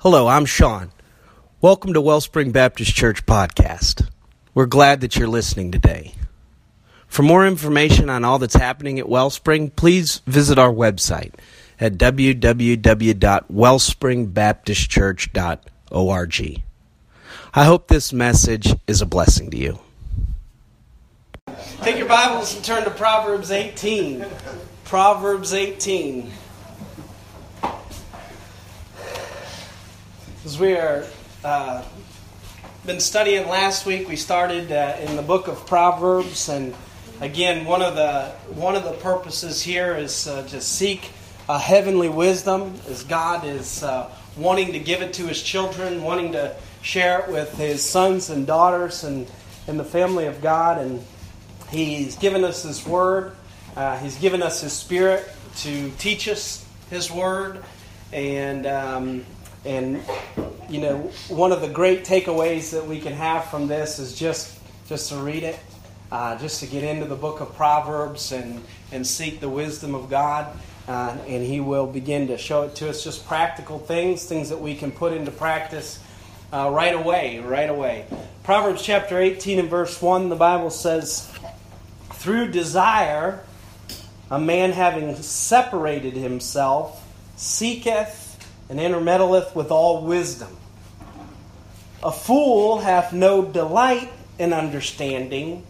Hello, I'm Sean. Welcome to Wellspring Baptist Church Podcast. We're glad that you're listening today. For more information on all that's happening at Wellspring, please visit our website at www.wellspringbaptistchurch.org. I hope this message is a blessing to you. Take your Bibles and turn to Proverbs 18. Proverbs 18. As we are uh, been studying last week, we started uh, in the book of Proverbs, and again, one of the one of the purposes here is uh, to seek a heavenly wisdom, as God is uh, wanting to give it to His children, wanting to share it with His sons and daughters, and in the family of God, and He's given us His Word. Uh, he's given us His Spirit to teach us His Word, and um, and you know, one of the great takeaways that we can have from this is just just to read it, uh, just to get into the book of Proverbs and and seek the wisdom of God, uh, and He will begin to show it to us. Just practical things, things that we can put into practice uh, right away, right away. Proverbs chapter 18 and verse 1, the Bible says, "Through desire, a man having separated himself seeketh." And intermeddleth with all wisdom. A fool hath no delight in understanding,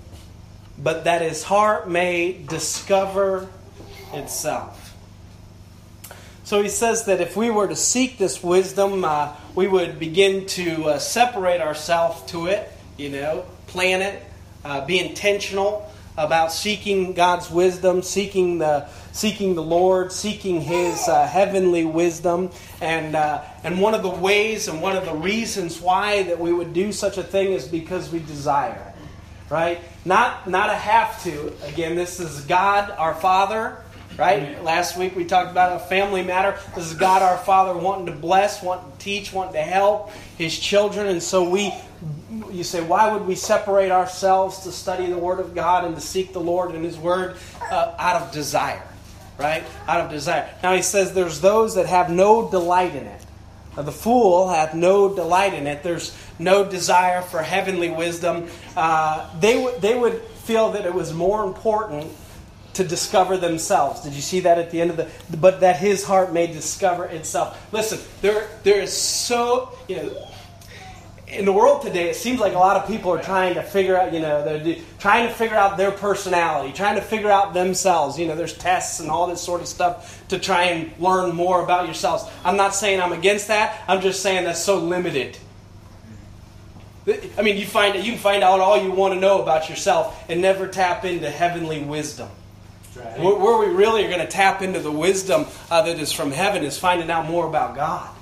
but that his heart may discover itself. So he says that if we were to seek this wisdom, uh, we would begin to uh, separate ourselves to it, you know, plan it, uh, be intentional about seeking God's wisdom, seeking the seeking the Lord, seeking His uh, heavenly wisdom, and uh, and one of the ways and one of the reasons why that we would do such a thing is because we desire it, right? Not not a have to. Again, this is God, our Father. Right? Last week we talked about a family matter. This is God our Father wanting to bless, wanting to teach, wanting to help His children. And so we you say, why would we separate ourselves to study the Word of God and to seek the Lord and His Word uh, out of desire? Right? Out of desire. Now he says there's those that have no delight in it. Now, the fool hath no delight in it. There's no desire for heavenly wisdom. Uh, they, w- they would feel that it was more important to discover themselves. Did you see that at the end of the? But that his heart may discover itself. Listen, there there is so you know in the world today, it seems like a lot of people are trying to figure out, you know, they're trying to figure out their personality, trying to figure out themselves. You know, there's tests and all this sort of stuff to try and learn more about yourselves. I'm not saying I'm against that. I'm just saying that's so limited. I mean, you find you can find out all you want to know about yourself and never tap into heavenly wisdom. Right. Where, we really are going to tap into the wisdom uh, that is from heaven is finding out more about God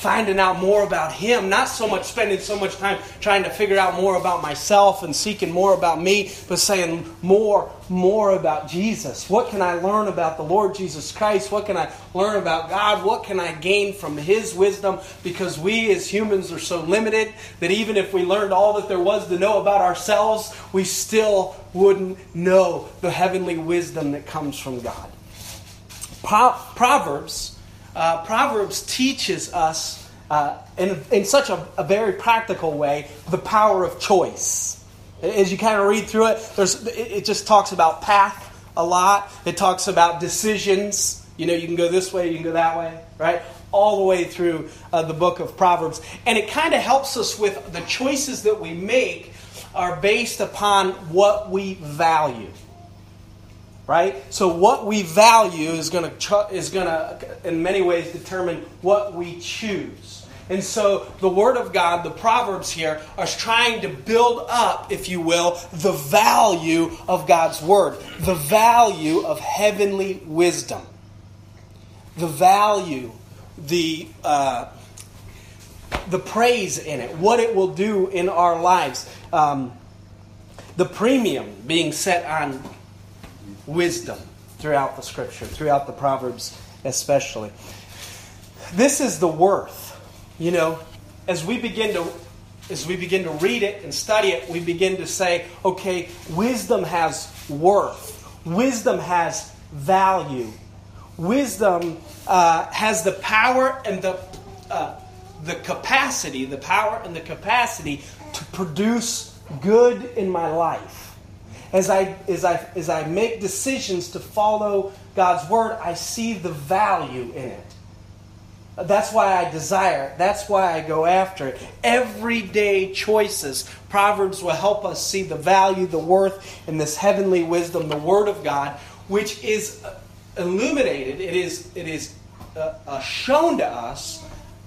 finding out more about Him, not so much spending so much time trying to figure out more about myself and seeking more about me, but saying more, more about Jesus. What can I learn about the Lord Jesus Christ? What can I learn about God? What can I gain from His wisdom? Because we as humans are so limited that even if we learned all that there was to know about ourselves, we still wouldn't know the heavenly wisdom that comes from God. Proverbs uh, Proverbs teaches us uh, in, in such a, a, very practical way the power of choice. As you kind of read through it, there's, it, just talks about path a lot. It talks about decisions. You know, you can go this way, you can go that way, right? All the way through uh, the book of Proverbs. And it kind of helps us with the choices that we make are based upon what we value right? So what we value is going to is going to in many ways determine what we choose. And so the word of God, the proverbs here are trying to build up, if you will, the value of God's word, the value of heavenly wisdom. The value, the uh, the praise in it, what it will do in our lives, um, the premium being set on wisdom throughout the scripture, throughout the Proverbs especially. This is the worth. You know, as we begin to as we begin to read it and study it, we begin to say, okay, wisdom has worth. Wisdom has value. Wisdom uh, has the power and the uh, the capacity, the power and the capacity to produce good in my life. As I, as, I, as I make decisions to follow God's word, I see the value in it. That's why I desire it. That's why I go after it. Everyday choices. Proverbs will help us see the value, the worth in this heavenly wisdom, the Word of God, which is illuminated. It is, it is uh, uh, shown to us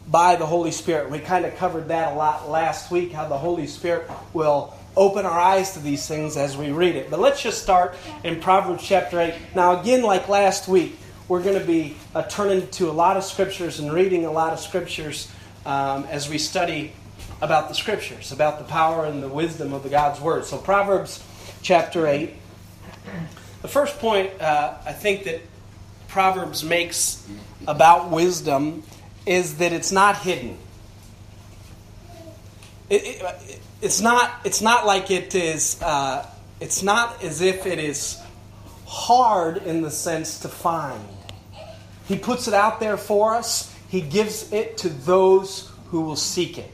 by the Holy Spirit. We kind of covered that a lot last week, how the Holy Spirit will open our eyes to these things as we read it. But let's just start in Proverbs chapter 8. Now, again, like last week, we're going to be uh, turning to a lot of scriptures and reading a lot of scriptures um, as we study about the scriptures, about the power and the wisdom of the God's Word. So, Proverbs chapter 8. The first point uh, I think that Proverbs makes about wisdom is that it's not hidden. It, it, it's not. It's not like it is. Uh, it's not as if it is hard in the sense to find. He puts it out there for us. He gives it to those who will seek it.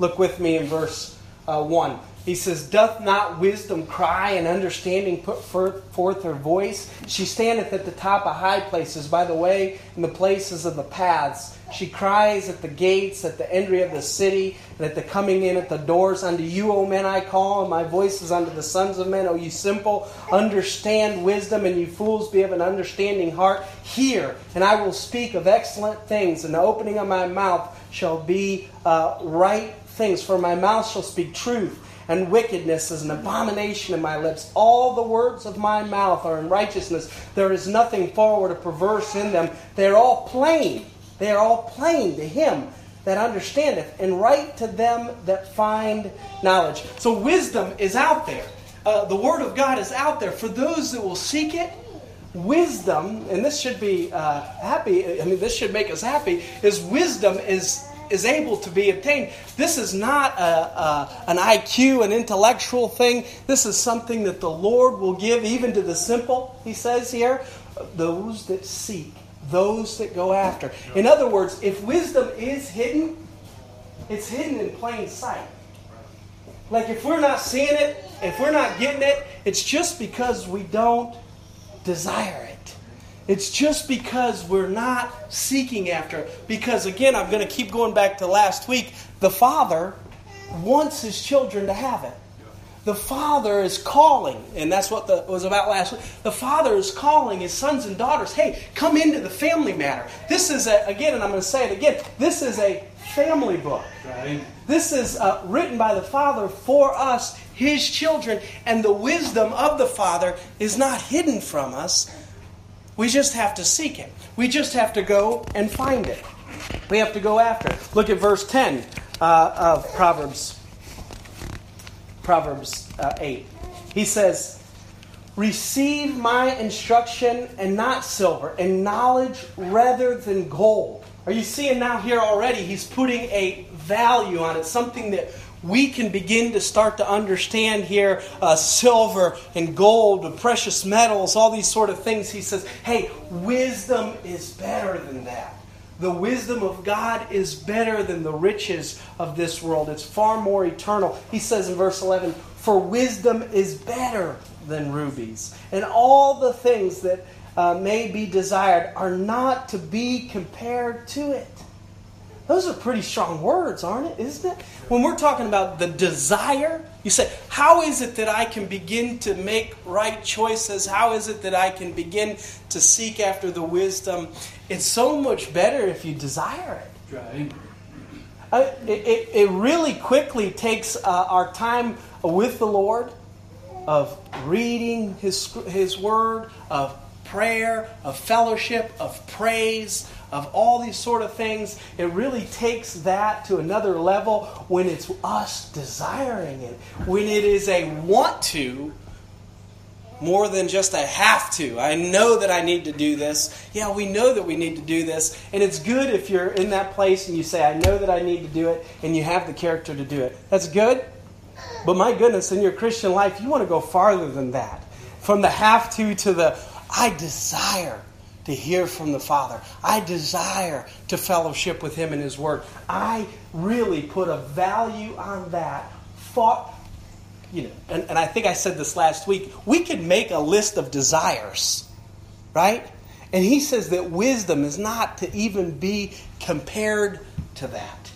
Look with me in verse uh, one. He says, Doth not wisdom cry and understanding put forth her voice? She standeth at the top of high places, by the way, in the places of the paths. She cries at the gates, at the entry of the city, and at the coming in at the doors. Unto you, O men, I call, and my voice is unto the sons of men. O you simple, understand wisdom, and you fools, be of an understanding heart. Hear, and I will speak of excellent things, and the opening of my mouth shall be uh, right things, for my mouth shall speak truth and wickedness is an abomination in my lips. All the words of my mouth are in righteousness. There is nothing forward or perverse in them. They are all plain. They are all plain to him that understandeth, and right to them that find knowledge. So wisdom is out there. Uh, the Word of God is out there for those that will seek it. Wisdom, and this should be uh, happy. I mean, this should make us happy. Is wisdom is is able to be obtained. This is not a, a, an IQ, an intellectual thing. This is something that the Lord will give even to the simple, he says here, those that seek, those that go after. In other words, if wisdom is hidden, it's hidden in plain sight. Like if we're not seeing it, if we're not getting it, it's just because we don't desire it. It's just because we're not seeking after it. Because again, I'm going to keep going back to last week. The Father wants His children to have it. The Father is calling, and that's what the, was about last week. The Father is calling His sons and daughters, hey, come into the family matter. This is, a, again, and I'm going to say it again, this is a family book. Right. This is uh, written by the Father for us, His children, and the wisdom of the Father is not hidden from us. We just have to seek it. We just have to go and find it. We have to go after it. Look at verse 10 uh, of Proverbs, Proverbs uh, 8. He says, Receive my instruction and not silver, and knowledge rather than gold. Are you seeing now here already? He's putting a value on it, something that we can begin to start to understand here uh, silver and gold, precious metals, all these sort of things. He says, hey, wisdom is better than that. The wisdom of God is better than the riches of this world. It's far more eternal. He says in verse 11, For wisdom is better than rubies. And all the things that uh, may be desired are not to be compared to it. Those are pretty strong words, aren't it? Isn't it? When we're talking about the desire, you say, How is it that I can begin to make right choices? How is it that I can begin to seek after the wisdom? It's so much better if you desire it. Right. Uh, it, it, it, really quickly takes uh, our time with the Lord of reading His, His Word, of prayer, of fellowship, of praise, of all these sort of things. It really takes that to another level when it's us desiring it, when it is a want to more than just a have to. I know that I need to do this. Yeah, we know that we need to do this. And it's good if you're in that place and you say, I know that I need to do it, and you have the character to do it. That's good. But my goodness, in your Christian life, you want to go farther than that. From the have to to the I desire to hear from the Father. I desire to fellowship with Him in His Word. I really put a value on that. Thought, you know, and, and I think I said this last week. We could make a list of desires, right? And He says that wisdom is not to even be compared to that.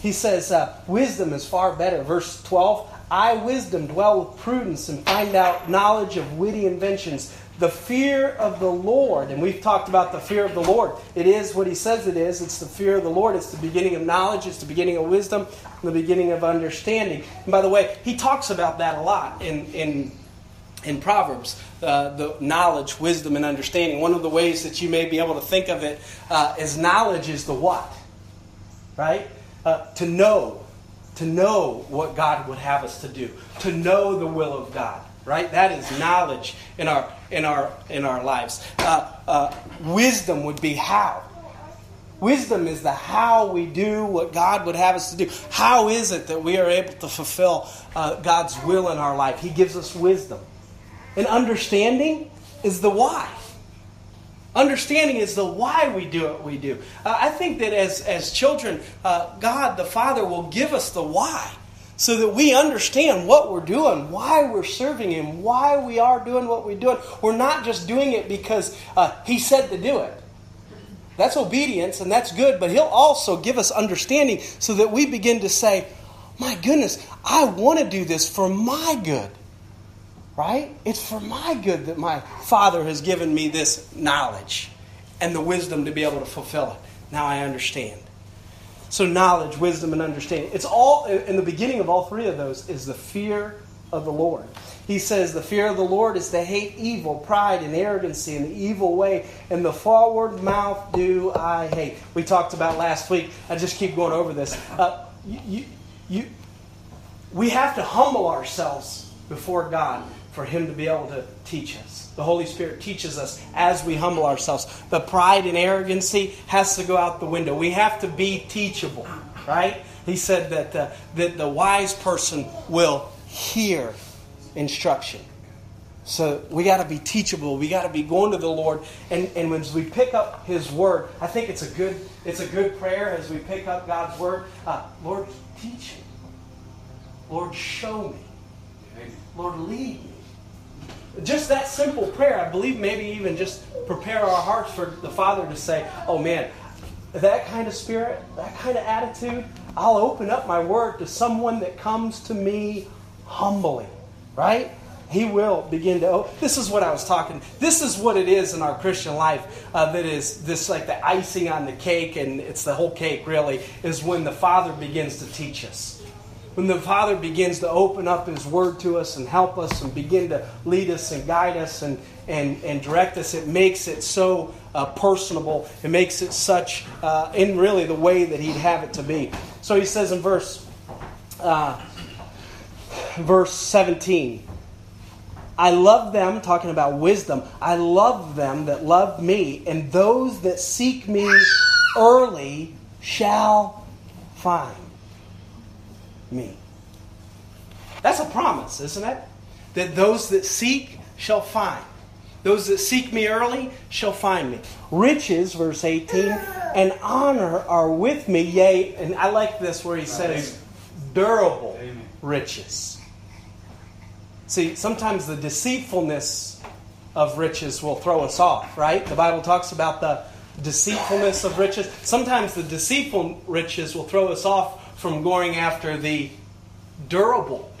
He says, uh, wisdom is far better. Verse 12 I, wisdom, dwell with prudence and find out knowledge of witty inventions the fear of the Lord, and we've talked about the fear of the Lord. It is what he says it is. It's the fear of the Lord. It's the beginning of knowledge. It's the beginning of wisdom, the beginning of understanding. And by the way, he talks about that a lot in, in, in Proverbs uh, the knowledge, wisdom, and understanding. One of the ways that you may be able to think of it uh, as knowledge is the what? Right? Uh, to know. To know what God would have us to do. To know the will of God right? That is knowledge in our in our in our lives. Uh, uh, wisdom would be how. Wisdom is the how we do what God would have us to do. How is it that we are able to fulfill uh, God's will in our life? He gives us wisdom. And understanding is the why. Understanding is the why we do what we do. Uh, I think that as, as children, uh, God the Father will give us the why so that we understand what we're doing, why we're serving Him, why we are doing what we're doing. We're not just doing it because uh, He said to do it. That's obedience, and that's good, but He'll also give us understanding so that we begin to say, My goodness, I want to do this for my good. Right? It's for my good that my Father has given me this knowledge and the wisdom to be able to fulfill it. Now I understand. So, knowledge, wisdom, and understanding. It's all, in the beginning of all three of those, is the fear of the Lord. He says, The fear of the Lord is to hate evil, pride, and arrogancy, and the evil way, and the forward mouth do I hate. We talked about last week. I just keep going over this. Uh, you, you, you, we have to humble ourselves before God for Him to be able to teach us. The Holy Spirit teaches us as we humble ourselves. The pride and arrogancy has to go out the window. We have to be teachable, right? He said that the, that the wise person will hear instruction. So we got to be teachable. We got to be going to the Lord, and and as we pick up His Word, I think it's a good it's a good prayer as we pick up God's Word. Uh, Lord, teach me. Lord, show me. Lord, lead me. Just that simple prayer, I believe maybe even just prepare our hearts for the Father to say, oh man, that kind of spirit, that kind of attitude, I'll open up my word to someone that comes to me humbly, right? He will begin to. Oh, this is what I was talking. This is what it is in our Christian life. Uh, that is this like the icing on the cake, and it's the whole cake. Really, is when the Father begins to teach us when the Father begins to open up His Word to us and help us and begin to lead us and guide us and, and, and direct us, it makes it so uh, personable. It makes it such, uh, in really the way that He'd have it to be. So He says in verse, uh, verse 17, I love them, talking about wisdom, I love them that love me, and those that seek me early shall find me. That's a promise, isn't it? That those that seek shall find. Those that seek me early shall find me. Riches, verse 18, and honor are with me, yea, and I like this where he says, durable riches. See, sometimes the deceitfulness of riches will throw us off, right? The Bible talks about the deceitfulness of riches. Sometimes the deceitful riches will throw us off from going after the durable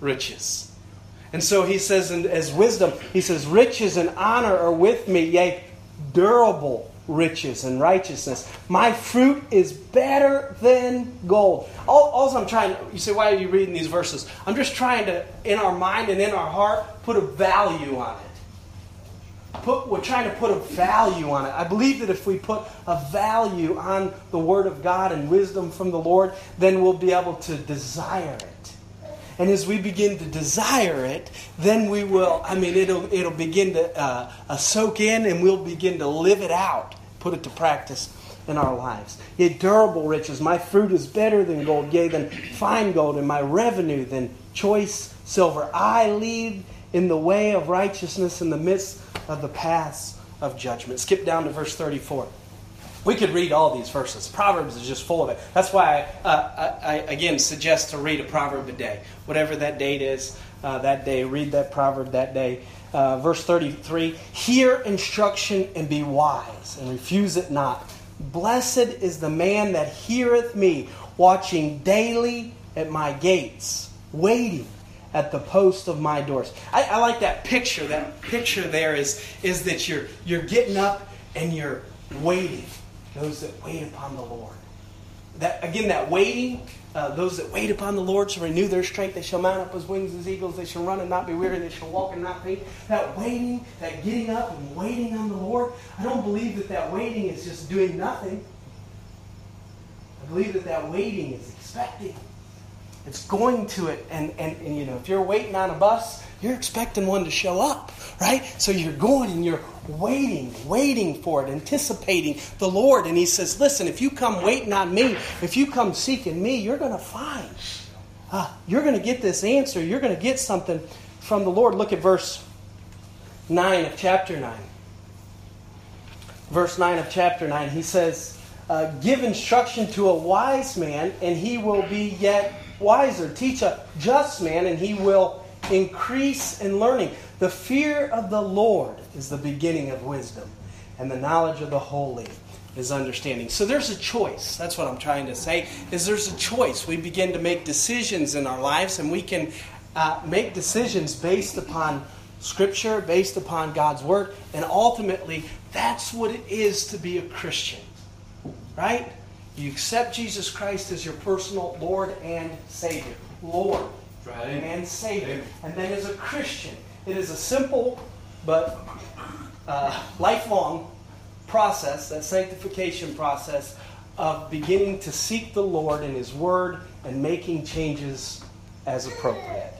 riches. And so he says, as wisdom, he says, riches and honor are with me, yea, durable riches and righteousness. My fruit is better than gold. All, all I'm trying, you say, why are you reading these verses? I'm just trying to, in our mind and in our heart, put a value on it put, we're trying to put a value on it. I believe that if we put a value on the Word of God and wisdom from the Lord, then we'll be able to desire it. And as we begin to desire it, then we will, I mean, it'll, it'll begin to uh, uh, soak in and we'll begin to live it out, put it to practice in our lives. Yet durable riches, my fruit is better than gold, yea, than fine gold, and my revenue than choice silver. I lead in the way of righteousness in the midst of the paths of judgment. Skip down to verse 34. We could read all these verses. Proverbs is just full of it. That's why I, uh, I, I again suggest to read a proverb a day. Whatever that date is, uh, that day, read that proverb that day. Uh, verse 33 Hear instruction and be wise, and refuse it not. Blessed is the man that heareth me, watching daily at my gates, waiting at the post of my doors. I, I like that picture. That picture there is, is that you're, you're getting up and you're waiting those that wait upon the Lord. That again, that waiting, uh, those that wait upon the Lord shall renew their strength. They shall mount up as wings as eagles. They shall run and not be weary. They shall walk and not faint. That waiting, that getting up and waiting on the Lord. I don't believe that that waiting is just doing nothing. I believe that that waiting is expecting. It's going to it, and, and, and you know, if you're waiting on a bus, you're expecting one to show up, right? So you're going and you're waiting, waiting for it, anticipating the Lord. And He says, Listen, if you come waiting on me, if you come seeking me, you're going to find. Uh, you're going to get this answer. You're going to get something from the Lord. Look at verse 9 of chapter 9. Verse 9 of chapter 9, he says, uh, Give instruction to a wise man, and he will be yet wiser. Teach a just man, and he will increase in learning. The fear of the Lord is the beginning of wisdom, and the knowledge of the holy is understanding. So there's a choice. That's what I'm trying to say. Is there's a choice. We begin to make decisions in our lives, and we can uh, make decisions based upon Scripture, based upon God's Word, and ultimately, that's what it is to be a Christian, right? You accept Jesus Christ as your personal Lord and Savior. Lord right. and Savior. And then as a Christian, it is a simple but uh, lifelong process, that sanctification process of beginning to seek the Lord in His Word and making changes as appropriate.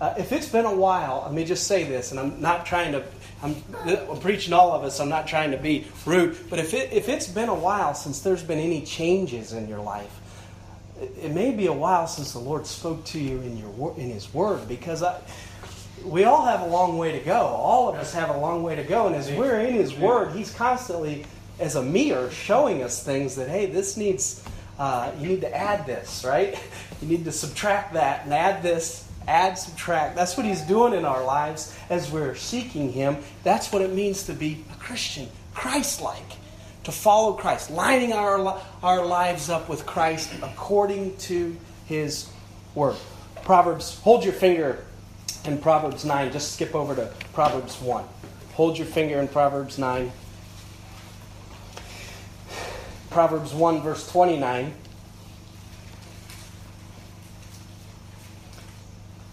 Uh, if it's been a while, let me just say this, and I'm not trying to, I'm, I'm preaching all of us, I'm not trying to be rude, but if, it, if it's been a while since there's been any changes in your life, it may be a while since the Lord spoke to you in your in His Word because I, we all have a long way to go. All of us have a long way to go, and as we're in His Word, He's constantly, as a mirror, showing us things that hey, this needs. Uh, you need to add this, right? You need to subtract that and add this, add, subtract. That's what He's doing in our lives as we're seeking Him. That's what it means to be a Christian, Christ like to follow Christ, lining our, our lives up with Christ according to His Word. Proverbs, hold your finger in Proverbs 9. Just skip over to Proverbs 1. Hold your finger in Proverbs 9. Proverbs 1, verse 29.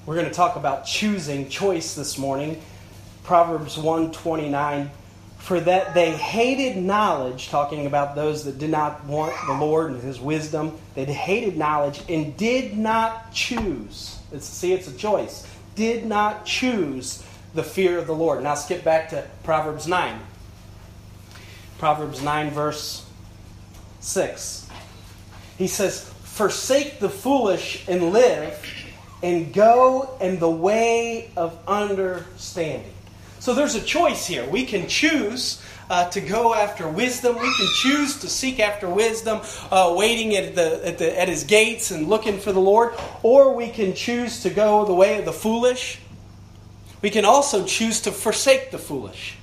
We're going to talk about choosing choice this morning. Proverbs 129 for that they hated knowledge, talking about those that did not want the Lord and His wisdom, they hated knowledge and did not choose. It's, see, it's a choice. Did not choose the fear of the Lord. Now skip back to Proverbs 9. Proverbs 9, verse 6. He says, Forsake the foolish and live, and go in the way of understanding. So there's a choice here. We can choose uh, to go after wisdom. We can choose to seek after wisdom, uh, waiting at, the, at, the, at His gates and looking for the Lord. Or we can choose to go the way of the foolish. We can also choose to forsake the foolish.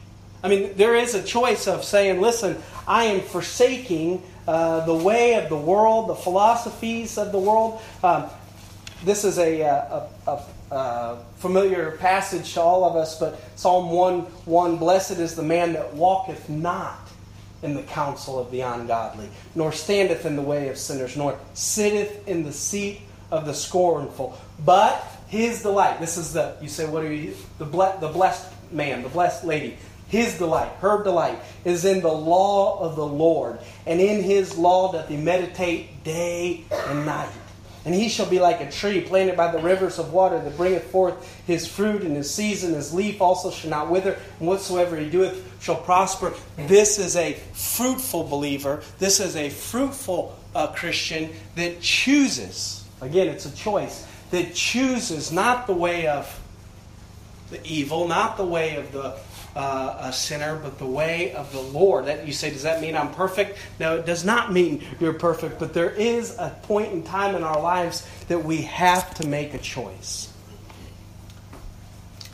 I mean, there is a choice of saying, listen, I am forsaking uh, the way of the world, the philosophies of the world. Um, this is a, uh, a, a, uh, familiar passage to all of us, but Psalm 1 1 Blessed is the man that walketh not in the counsel of the ungodly, nor standeth in the way of sinners, nor sitteth in the seat of the scornful. But his delight, this is the, you say, what are you, the, ble- the blessed man, the blessed lady. His delight, her delight, is in the law of the Lord, and in his law doth he meditate day and night. And he shall be like a tree planted by the rivers of water that bringeth forth his fruit in his season. His leaf also shall not wither, and whatsoever he doeth shall prosper. This is a fruitful believer. This is a fruitful uh, Christian that chooses. Again, it's a choice that chooses not the way of the evil, not the way of the uh, a sinner, but the way of the Lord. That you say, does that mean I'm perfect? No, it does not mean you're perfect, but there is a point in time in our lives that we have to make a choice.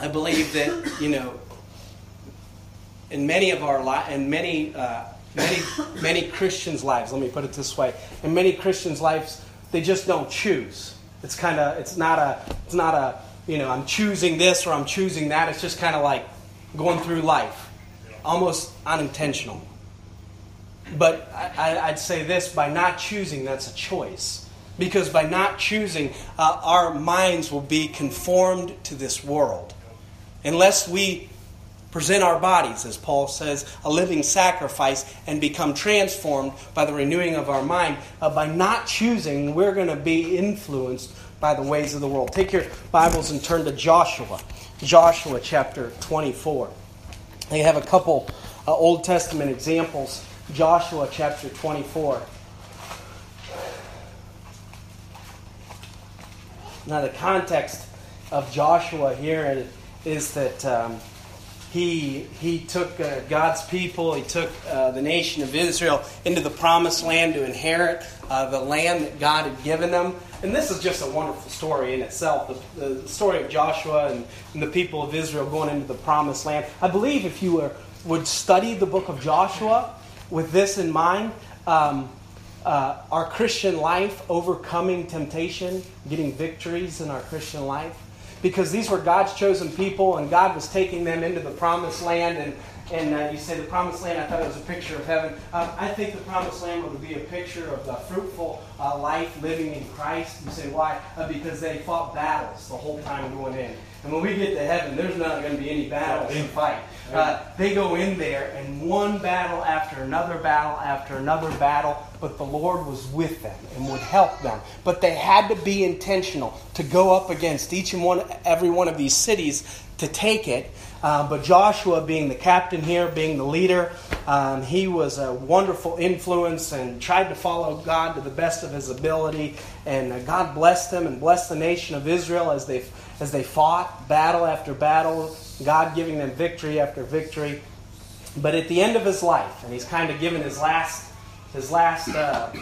I believe that you know, in many of our li- in many uh, many many Christians' lives. Let me put it this way: in many Christians' lives, they just don't choose. It's kind of it's not a it's not a you know I'm choosing this or I'm choosing that. It's just kind of like going through life, almost unintentional. But I, would say this: by not choosing, that's a choice. Because by not choosing, uh, our minds will be conformed to this world. Unless we present our bodies, as Paul says, a living sacrifice and become transformed by the renewing of our mind. Uh, by not choosing, we're going to be influenced by the ways of the world. Take your Bibles and turn to Joshua. Joshua chapter 24. They have a couple uh, Old Testament examples. Joshua chapter 24. Now, the context of Joshua here is that um, he, he took uh, God's people, he took uh, the nation of Israel into the promised land to inherit uh, the land that God had given them. And this is just a wonderful story in itself the, the story of Joshua and, and, the people of Israel going into the promised land. I believe if you were, would study the book of Joshua with this in mind, um, uh, our Christian life, overcoming temptation, getting victories in our Christian life, because these were God's chosen people, and God was taking them into the promised land. And, and uh, you say the promised land, I thought it was a picture of heaven. Um, I think the promised land would be a picture of the fruitful uh, life living in Christ. You say, why? Uh, because they fought battles the whole time going in. And when we get to heaven, there's not going to be any battles to fight. Uh, they go in there, and one battle after another battle after another battle, but the Lord was with them and would help them. But they had to be intentional to go up against each and one, every one of these cities to take it. Uh, but Joshua, being the captain here, being the leader, um, he was a wonderful influence and tried to follow God to the best of his ability. And uh, God blessed them and blessed the nation of Israel as they as they fought battle after battle, God giving them victory after victory. But at the end of his life, and he's kind of given his last his last uh,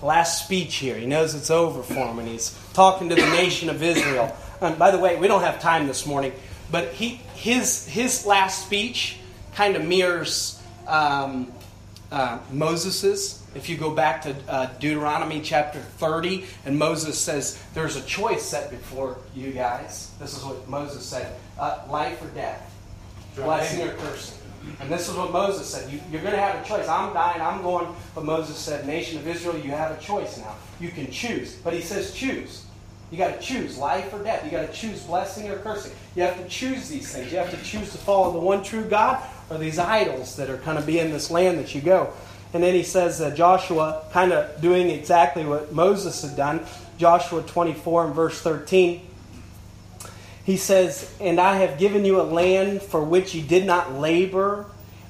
last speech here. He knows it's over for him, and he's talking to the nation of Israel. And by the way, we don't have time this morning, but he his his last speech kind of mirrors um, uh, Moses's if you go back to uh, Deuteronomy chapter 30, and Moses says, There's a choice set before you guys. This is what Moses said uh, life or death, blessing or cursing. And this is what Moses said. You, are going to have a choice. I'm dying, I'm going. But Moses said, Nation of Israel, you have a choice now. You can choose. But he says, Choose. You got to choose life or death. You got to choose blessing or cursing. You have to choose these things. You have to choose to follow the one true God or these idols that are going to be in this land that you go. And then he says uh, Joshua kind of doing exactly what Moses had done. Joshua 24 and verse 13. He says, And I have given you a land for which you did not labor,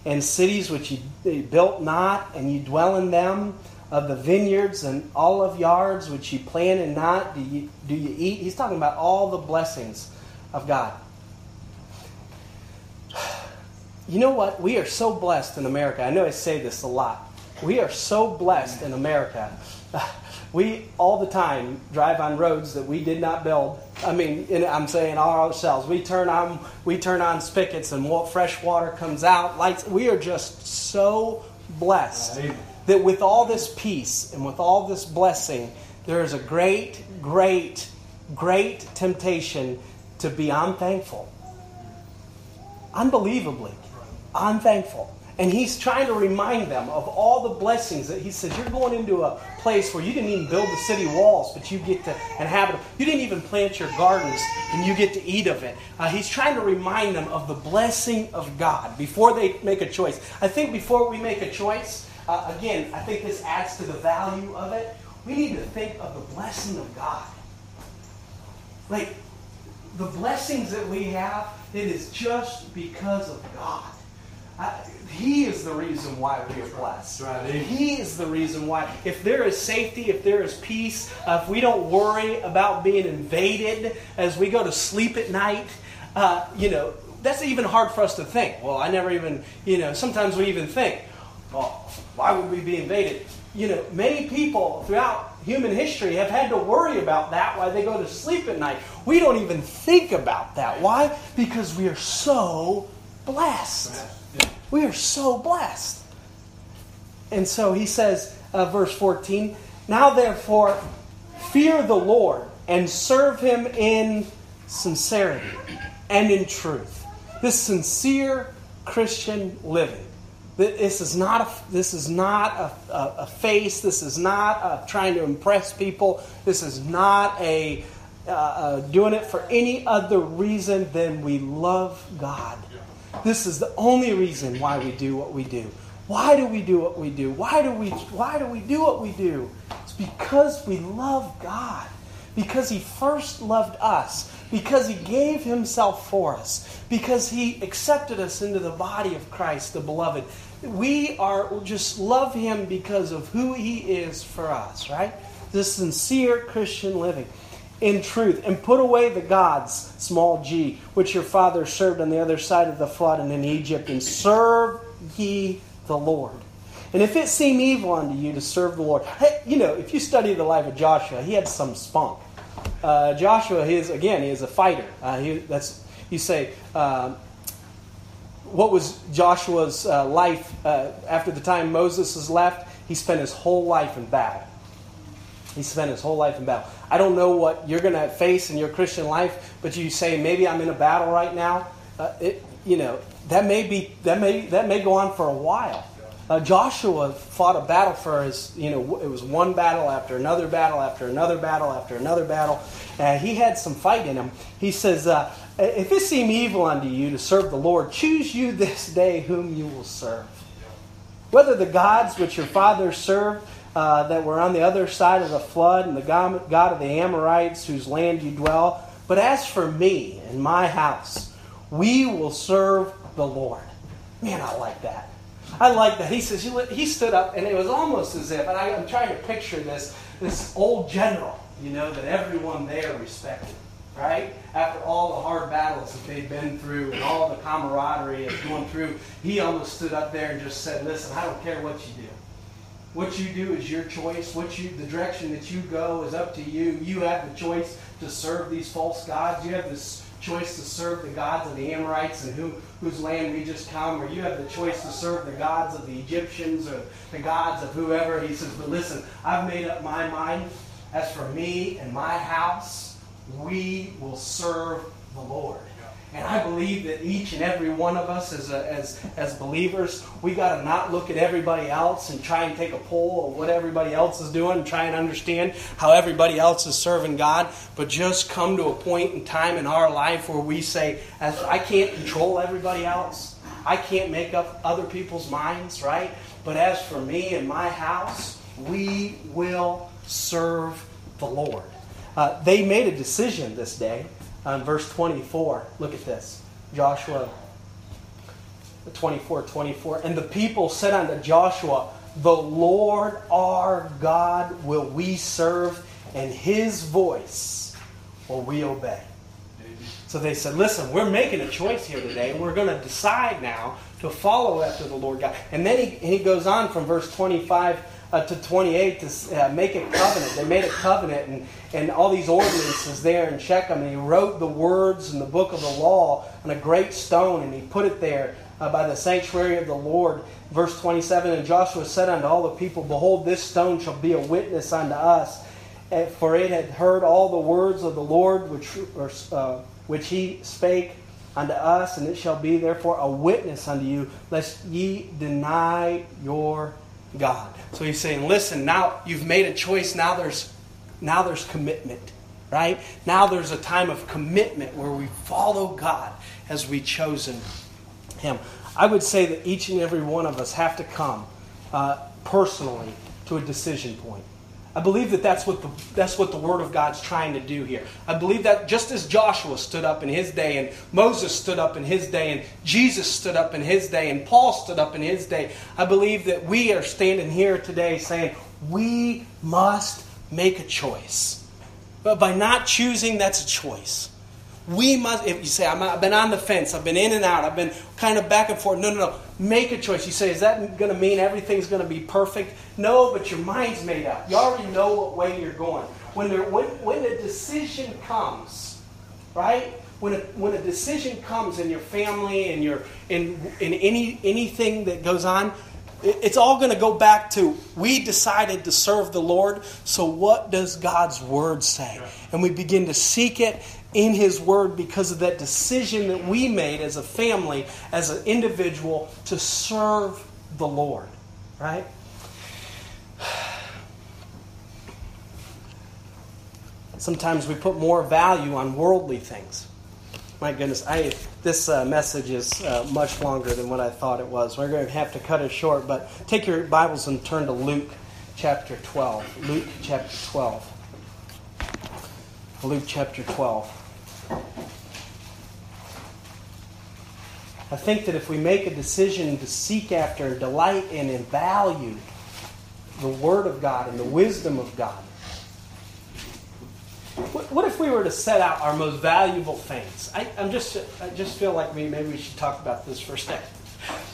and cities which you built not, and you dwell in them, of the vineyards and olive yards which ye planted not, do you, do ye eat? He's talking about all the blessings of God. You know what? We are so blessed in America. I know I say this a lot. We are so blessed in America. We all the time drive on roads that we did not build. I mean, I'm saying ourselves. We turn on we turn on spigots and what fresh water comes out. Lights. We are just so blessed that with all this peace and with all this blessing, there is a great, great, great temptation to be unthankful. Unbelievably, unthankful. And he's trying to remind them of all the blessings that he says, You're going into a place where you didn't even build the city walls, but you get to inhabit them. You didn't even plant your gardens, and you get to eat of it. Uh, he's trying to remind them of the blessing of God before they make a choice. I think before we make a choice, uh, again, I think this adds to the value of it. We need to think of the blessing of God. Like, the blessings that we have, it is just because of God. I, he is the reason why we are blessed. Right. He is the reason why. If there is safety, if there is peace, uh, if we don't worry about being invaded as we go to sleep at night, uh, you know, that's even hard for us to think. Well, I never even, you know, sometimes we even think, well, why would we be invaded? You know, many people throughout human history have had to worry about that while they go to sleep at night. We don't even think about that. Why? Because we are so blessed. We are so blessed. And so he says, uh, verse 14, Now therefore, fear the Lord and serve him in sincerity and in truth. This sincere Christian living. This is not a, this is not a, a, a face. This is not a, trying to impress people. This is not a uh, uh, doing it for any other reason than we love God. This is the only reason why we do what we do. Why do we do what we do? Why do we why do we do what we do? It's because we love God. Because he first loved us because he gave himself for us, because he accepted us into the body of Christ, the beloved. We are just love him because of who he is for us, right? This sincere Christian living in truth, and put away the gods, small g, which your father served on the other side of the flood and in Egypt, and serve ye the Lord. And if it seem evil unto you to serve the Lord, hey, you know, if you study the life of Joshua, he had some spunk uh, Joshua, he is again, he is a fighter. Uh, he, that's you say. Uh, what was Joshua's uh, life uh, after the time Moses has left? He spent his whole life in battle. He spent his whole life in battle. I don't know what you're going to face in your Christian life, but you say maybe I'm in a battle right now. Uh, it, you know that may be that may that may go on for a while. Uh, Joshua fought a battle for his, you know, it was one battle after another battle after another battle after another battle. He had some fight in him. He says, uh, If it seem evil unto you to serve the Lord, choose you this day whom you will serve. Whether the gods which your fathers served uh, that were on the other side of the flood, and the God, of the Amorites whose land you dwell. But as for me and my house, we will serve the Lord. Man, I like that. I like that. He says, he stood up, and it was almost as if, and I, am trying to picture this, this old general, you know, that everyone there respected, right? After all the hard battles that they'd been through and all the camaraderie of going through, he almost stood up there and just said, listen, I don't care what you do. What you do is your choice. What you, the direction that you go is up to you. You have the choice to serve these false gods. You have this choice to serve the gods of the Amorites and who, whose land we just come, or you have the choice to serve the gods of the Egyptians or the gods of whoever. He says, But listen, I've made up my mind. As for me and my house, we will serve the Lord. And I believe that each and every one of us as, a, as, as believers, we got to not look at everybody else and try and take a poll of what everybody else is doing and try and understand how everybody else is serving God, but just come to a point in time in our life where we say, I can't control everybody else, I can't make up other people's minds, right? But as for me and my house, we will serve the Lord. Uh, they made a decision this day um, verse 24. Look at this. Joshua 24 24. And the people said unto Joshua, The Lord our God will we serve, and his voice will we obey. So they said, Listen, we're making a choice here today, and we're going to decide now to follow after the Lord God. And then he, he goes on from verse 25 uh, to 28 to uh, make a covenant. They made a covenant and, and all these ordinances there in Shechem. And he wrote the words in the book of the law on a great stone and he put it there uh, by the sanctuary of the Lord. Verse 27 And Joshua said unto all the people, Behold, this stone shall be a witness unto us. Eh, for it had heard all the words of the Lord which, uh, which he spake unto us, and it shall be therefore a witness unto you, lest ye deny your God. So he's saying, listen, now you've made a choice, now there's now there's commitment. Right? Now there's a time of commitment where we follow God as we chosen Him. I would say that each and every one of us have to come uh, personally to a decision point. I believe that that's what, the, that's what the Word of God's trying to do here. I believe that just as Joshua stood up in his day, and Moses stood up in his day, and Jesus stood up in his day, and Paul stood up in his day, I believe that we are standing here today saying, we must make a choice. But by not choosing, that's a choice. We must, if you say, I've been on the fence, I've been in and out, I've been kind of back and forth. No, no, no. Make a choice. You say, is that going to mean everything's going to be perfect? No, but your mind's made up. You already know what way you're going. When, there, when, when a decision comes, right? When a, when a decision comes in your family and your in, in any anything that goes on, it's all going to go back to we decided to serve the Lord, so what does God's Word say? And we begin to seek it in His Word because of that decision that we made as a family, as an individual, to serve the Lord. Right? Sometimes we put more value on worldly things. My goodness, I this uh, message is uh, much longer than what I thought it was. We're going to have to cut it short, but take your Bibles and turn to Luke chapter 12. Luke chapter 12. Luke chapter 12. I think that if we make a decision to seek after and delight in and value the Word of God and the wisdom of God, what, what if we were to set out our most valuable things? I, am just, I just feel like maybe we should talk about this for a second.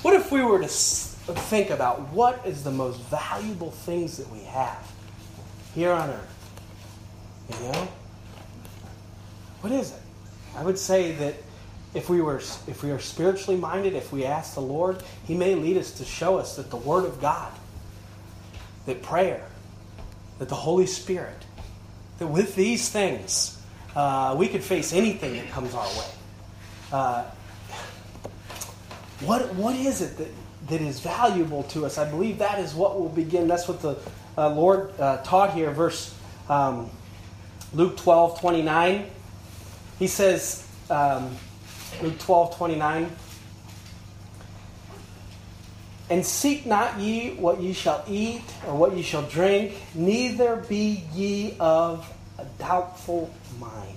What if we were to think about what is the most valuable things that we have here on earth? You know? What is it? I would say that if we were if we are spiritually minded, if we ask the Lord, He may lead us to show us that the Word of God, that prayer, that the Holy Spirit, that with these things, uh, we could face anything that comes our way. Uh, what, what is it that, that is valuable to us? I believe that is what will begin. That's what the uh, Lord uh, taught here, verse um, Luke 12 29. He says, um, Luke 12 29. And seek not ye what ye shall eat or what ye shall drink, neither be ye of a doubtful mind.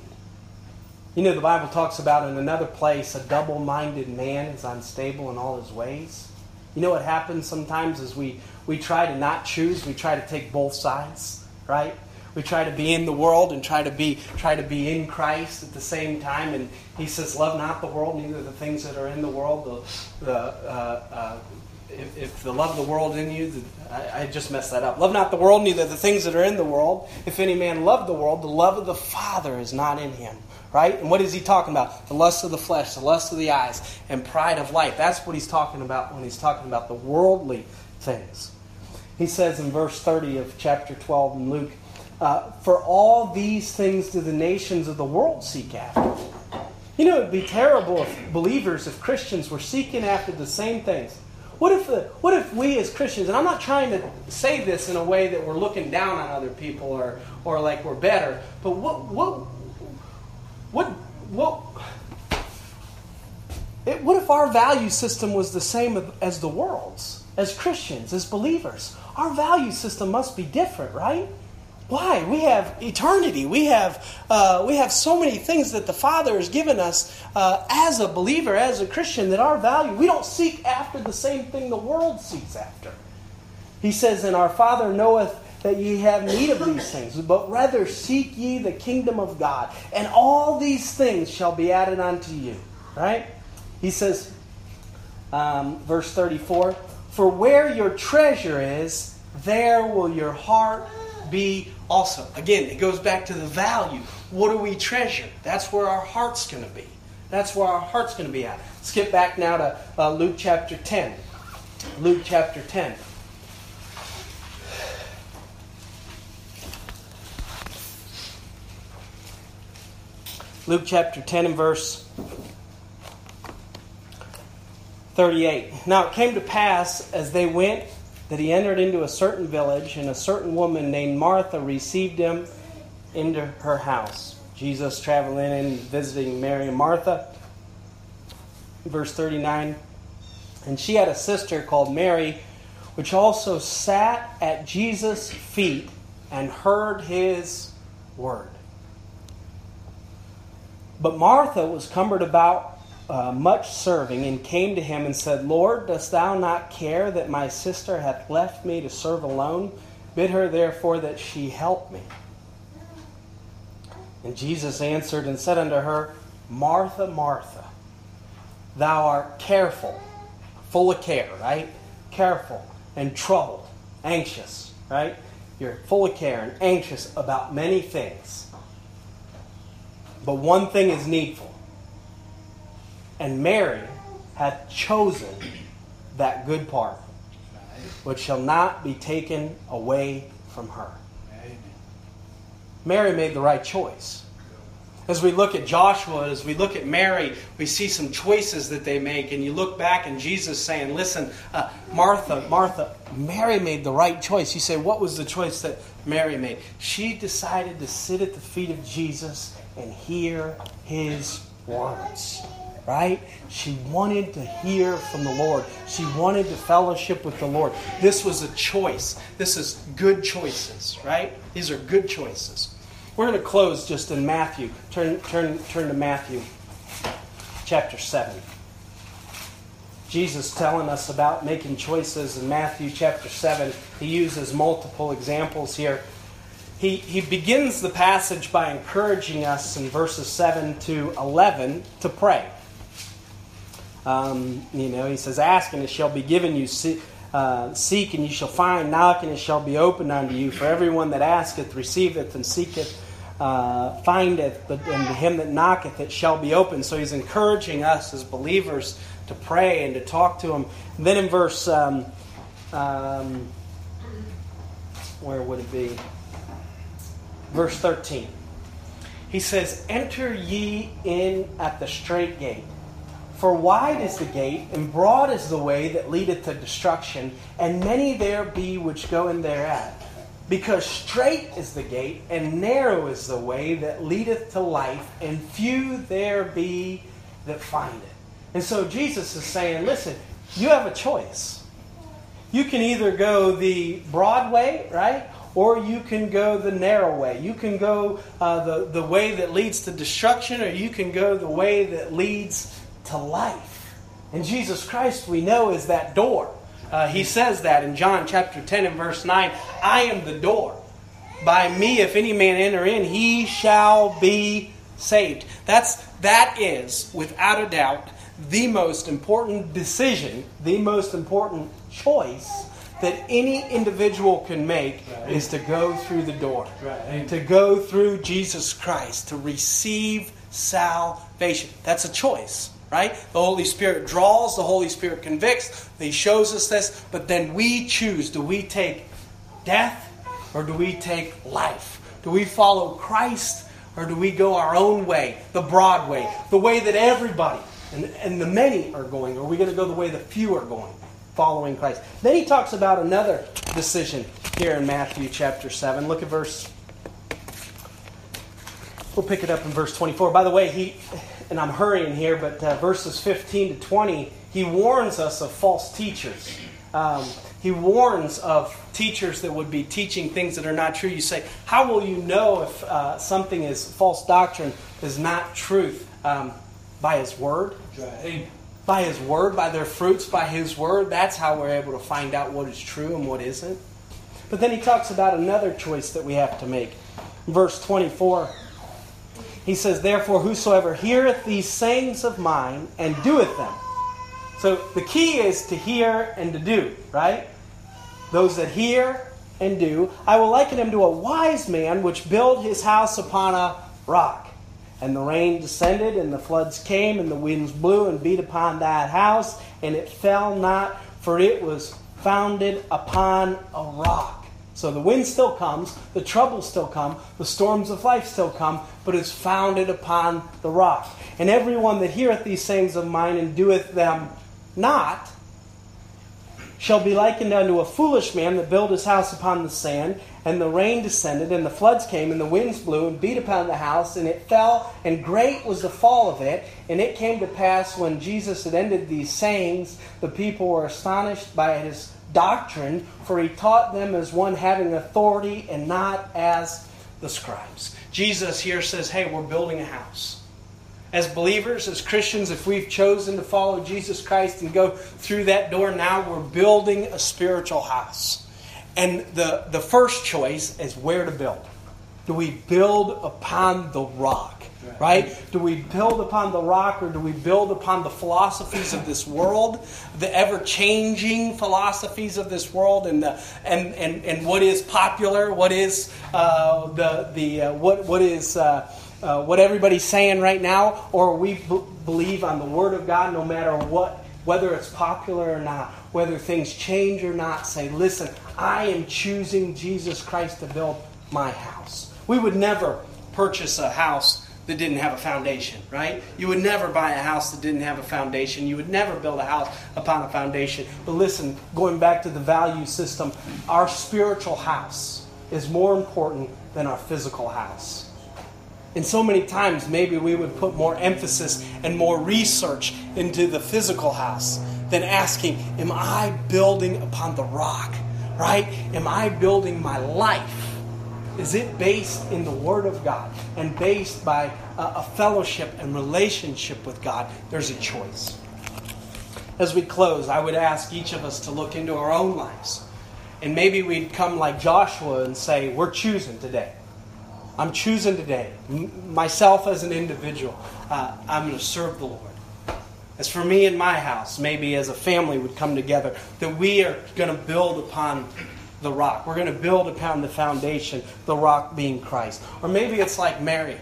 You know, the Bible talks about in another place a double minded man is unstable in all his ways. You know what happens sometimes is we, we try to not choose, we try to take both sides, right? We try to be in the world and try to be try to be in Christ at the same time. And he says, "Love not the world, neither the things that are in the world." The, the uh, uh, if, if, the love of the world in you, the, I, I, just messed that up. Love not the world, neither the things that are in the world. If any man love the world, the love of the Father is not in him. Right? And what is he talking about? The lust of the flesh, the lust of the eyes, and pride of life. That's what he's talking about when he's talking about the worldly things. He says in verse 30 of chapter 12 in Luke, uh, For all these things do the nations of the world seek after. You know, it would be terrible if believers, if Christians were seeking after the same things what if, the, what if we as Christians, and I'm not trying to say this in a way that we're looking down on other people or, or like we're better, but what, what, what, what, it, what if our value system was the same as the world's, as Christians, as believers? Our value system must be different, right? Why? We have eternity. We have, uh, we have so many things that the Father has given us uh, as a believer, as a Christian, that our value, we don't seek after the same thing the world seeks after. He says, And our Father knoweth that ye have need of these things, but rather seek ye the kingdom of God, and all these things shall be added unto you. Right? He says, um, verse 34 For where your treasure is, there will your heart be also. Again, it goes back to the value. What do we treasure? That's where our heart's going to be. That's where our heart's going to be at. Skip back now to uh, Luke chapter 10. Luke chapter 10. Luke chapter 10 and verse 38. Now it came to pass as they went that he entered into a certain village, and a certain woman named Martha received him into her house. Jesus traveling and visiting Mary and Martha. Verse 39 And she had a sister called Mary, which also sat at Jesus' feet and heard his word. But Martha was cumbered about uh, much serving and came to him and said, Lord, dost thou not care that my sister hath left me to serve alone? Bid her therefore that she help me. And Jesus answered and said unto her, Martha, Martha, thou art careful, full of care, right? Careful and troubled, anxious, right? You're full of care and anxious about many things. But one thing is needful. And Mary hath chosen that good part, which shall not be taken away from her. Mary made the right choice. As we look at Joshua, as we look at Mary, we see some choices that they make. And you look back and Jesus saying, Listen, uh, Martha, Martha, Mary made the right choice. You say, What was the choice that Mary made? She decided to sit at the feet of Jesus and hear his words. Right? She wanted to hear from the Lord. She wanted to fellowship with the Lord. This was a choice. This is good choices, right? These are good choices. We're going to close just in Matthew. Turn, turn, turn to Matthew chapter 7. Jesus telling us about making choices in Matthew chapter 7. He uses multiple examples here. He, he begins the passage by encouraging us in verses 7 to 11 to pray. Um, you know, he says, Ask and it shall be given you. Uh, seek and you shall find. Knock and it shall be opened unto you. For everyone that asketh receiveth, and seeketh uh, findeth, but and to him that knocketh it shall be opened. So he's encouraging us as believers to pray and to talk to him. And then in verse, um, um, where would it be? Verse 13. He says, Enter ye in at the straight gate. For wide is the gate, and broad is the way that leadeth to destruction, and many there be which go in thereat. Because straight is the gate, and narrow is the way that leadeth to life, and few there be that find it. And so Jesus is saying, listen, you have a choice. You can either go the broad way, right? Or you can go the narrow way. You can go uh, the, the way that leads to destruction, or you can go the way that leads to life. And Jesus Christ, we know, is that door. Uh, he says that in John chapter 10 and verse 9 I am the door. By me, if any man enter in, he shall be saved. That's, that is, without a doubt, the most important decision, the most important choice that any individual can make right. is to go through the door, right. to go through Jesus Christ, to receive salvation. That's a choice right? The Holy Spirit draws, the Holy Spirit convicts, He shows us this, but then we choose do we take death or do we take life? Do we follow Christ or do we go our own way, the broad way, the way that everybody and, and the many are going? Or are we going to go the way the few are going, following Christ? Then he talks about another decision here in Matthew chapter 7. Look at verse. We'll pick it up in verse 24. By the way, he and I'm hurrying here, but uh, verses 15 to 20, he warns us of false teachers. Um, he warns of teachers that would be teaching things that are not true. You say, How will you know if uh, something is false doctrine, is not truth? Um, by his word. By his word, by their fruits, by his word. That's how we're able to find out what is true and what isn't. But then he talks about another choice that we have to make. Verse 24 he says, Therefore, whosoever heareth these sayings of mine and doeth them. So the key is to hear and to do, right? Those that hear and do. I will liken him to a wise man which built his house upon a rock. And the rain descended, and the floods came, and the winds blew and beat upon that house, and it fell not, for it was founded upon a rock. So the wind still comes, the troubles still come, the storms of life still come, but is founded upon the rock. And everyone that heareth these sayings of mine and doeth them not shall be likened unto a foolish man that built his house upon the sand, and the rain descended, and the floods came, and the winds blew and beat upon the house, and it fell, and great was the fall of it. And it came to pass when Jesus had ended these sayings, the people were astonished by his doctrine, for he taught them as one having authority and not as the scribes. Jesus here says, hey, we're building a house. As believers, as Christians, if we've chosen to follow Jesus Christ and go through that door, now we're building a spiritual house. And the, the first choice is where to build. Do we build upon the rock? Right? Do we build upon the rock or do we build upon the philosophies of this world, the ever changing philosophies of this world, and, the, and, and, and what is popular, what is uh, the, the uh, what, what is uh, uh what everybody's saying right now, or we b- believe on the Word of God no matter what, whether it's popular or not, whether things change or not, say, listen, I am choosing Jesus Christ to build my house. We would never purchase a house that didn't have a foundation, right? You would never buy a house that didn't have a foundation. You would never build a house upon a foundation. But listen, going back to the value system, our spiritual house is more important than our physical house. And so many times, maybe we would put more emphasis and more research into the physical house than asking, Am I building upon the rock? Right? Am I building my life? Is it based in the Word of God and based by a, a fellowship and relationship with God? There's a choice. As we close, I would ask each of us to look into our own lives. And maybe we'd come like Joshua and say, We're choosing today. I'm choosing today, M- myself as an individual, uh, I'm going to serve the Lord. As for me and my house, maybe as a family would come together, that we are going to build upon the rock. We're going to build upon the foundation, the rock being Christ. Or maybe it's like Mary,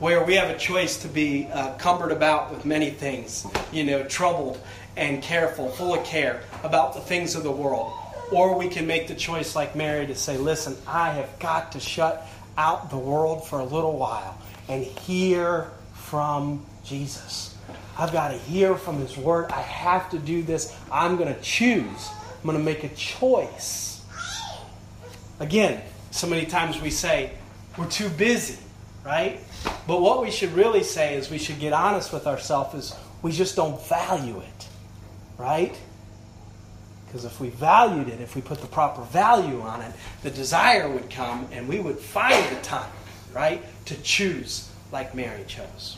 where we have a choice to be uh, cumbered about with many things, you know, troubled and careful, full of care about the things of the world. Or we can make the choice like Mary to say, listen, I have got to shut out the world for a little while and hear from Jesus. I've got to hear from His Word. I have to do this. I'm going to choose. I'm going to make a choice Again, so many times we say, we're too busy, right? But what we should really say is we should get honest with ourselves is we just don't value it, right? Because if we valued it, if we put the proper value on it, the desire would come and we would find the time, right, to choose like Mary chose.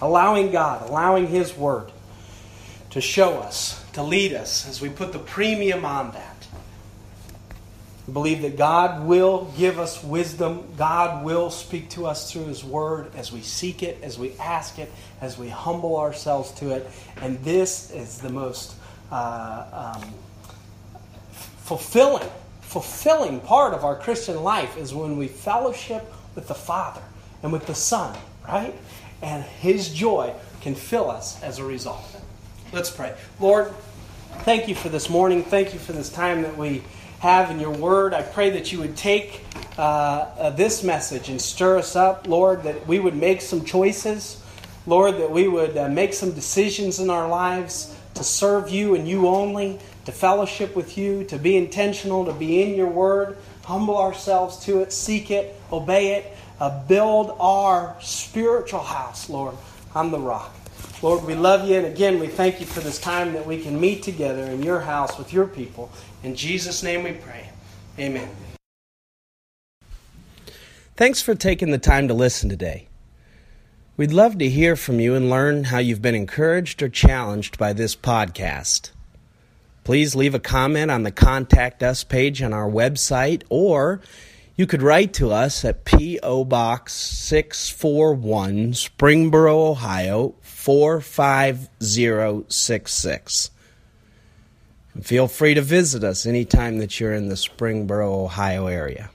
Allowing God, allowing His Word to show us, to lead us as we put the premium on that believe that God will give us wisdom. God will speak to us through His Word as we seek it, as we ask it, as we humble ourselves to it. And this is the most uh, um, fulfilling, fulfilling part of our Christian life is when we fellowship with the Father and with the Son, right? And His joy can fill us as a result. Let's pray. Lord, thank you for this morning. Thank you for this time that we have in your word. I pray that you would take uh, uh, this message and stir us up, Lord, that we would make some choices, Lord, that we would uh, make some decisions in our lives to serve you and you only, to fellowship with you, to be intentional, to be in your word, humble ourselves to it, seek it, obey it, uh, build our spiritual house, Lord, on the rock. Lord, we love you, and again, we thank you for this time that we can meet together in your house with your people. In Jesus' name we pray. Amen. Thanks for taking the time to listen today. We'd love to hear from you and learn how you've been encouraged or challenged by this podcast. Please leave a comment on the Contact Us page on our website, or you could write to us at P.O. Box 641, Springboro, Ohio 45066. And feel free to visit us anytime that you're in the Springboro, Ohio area.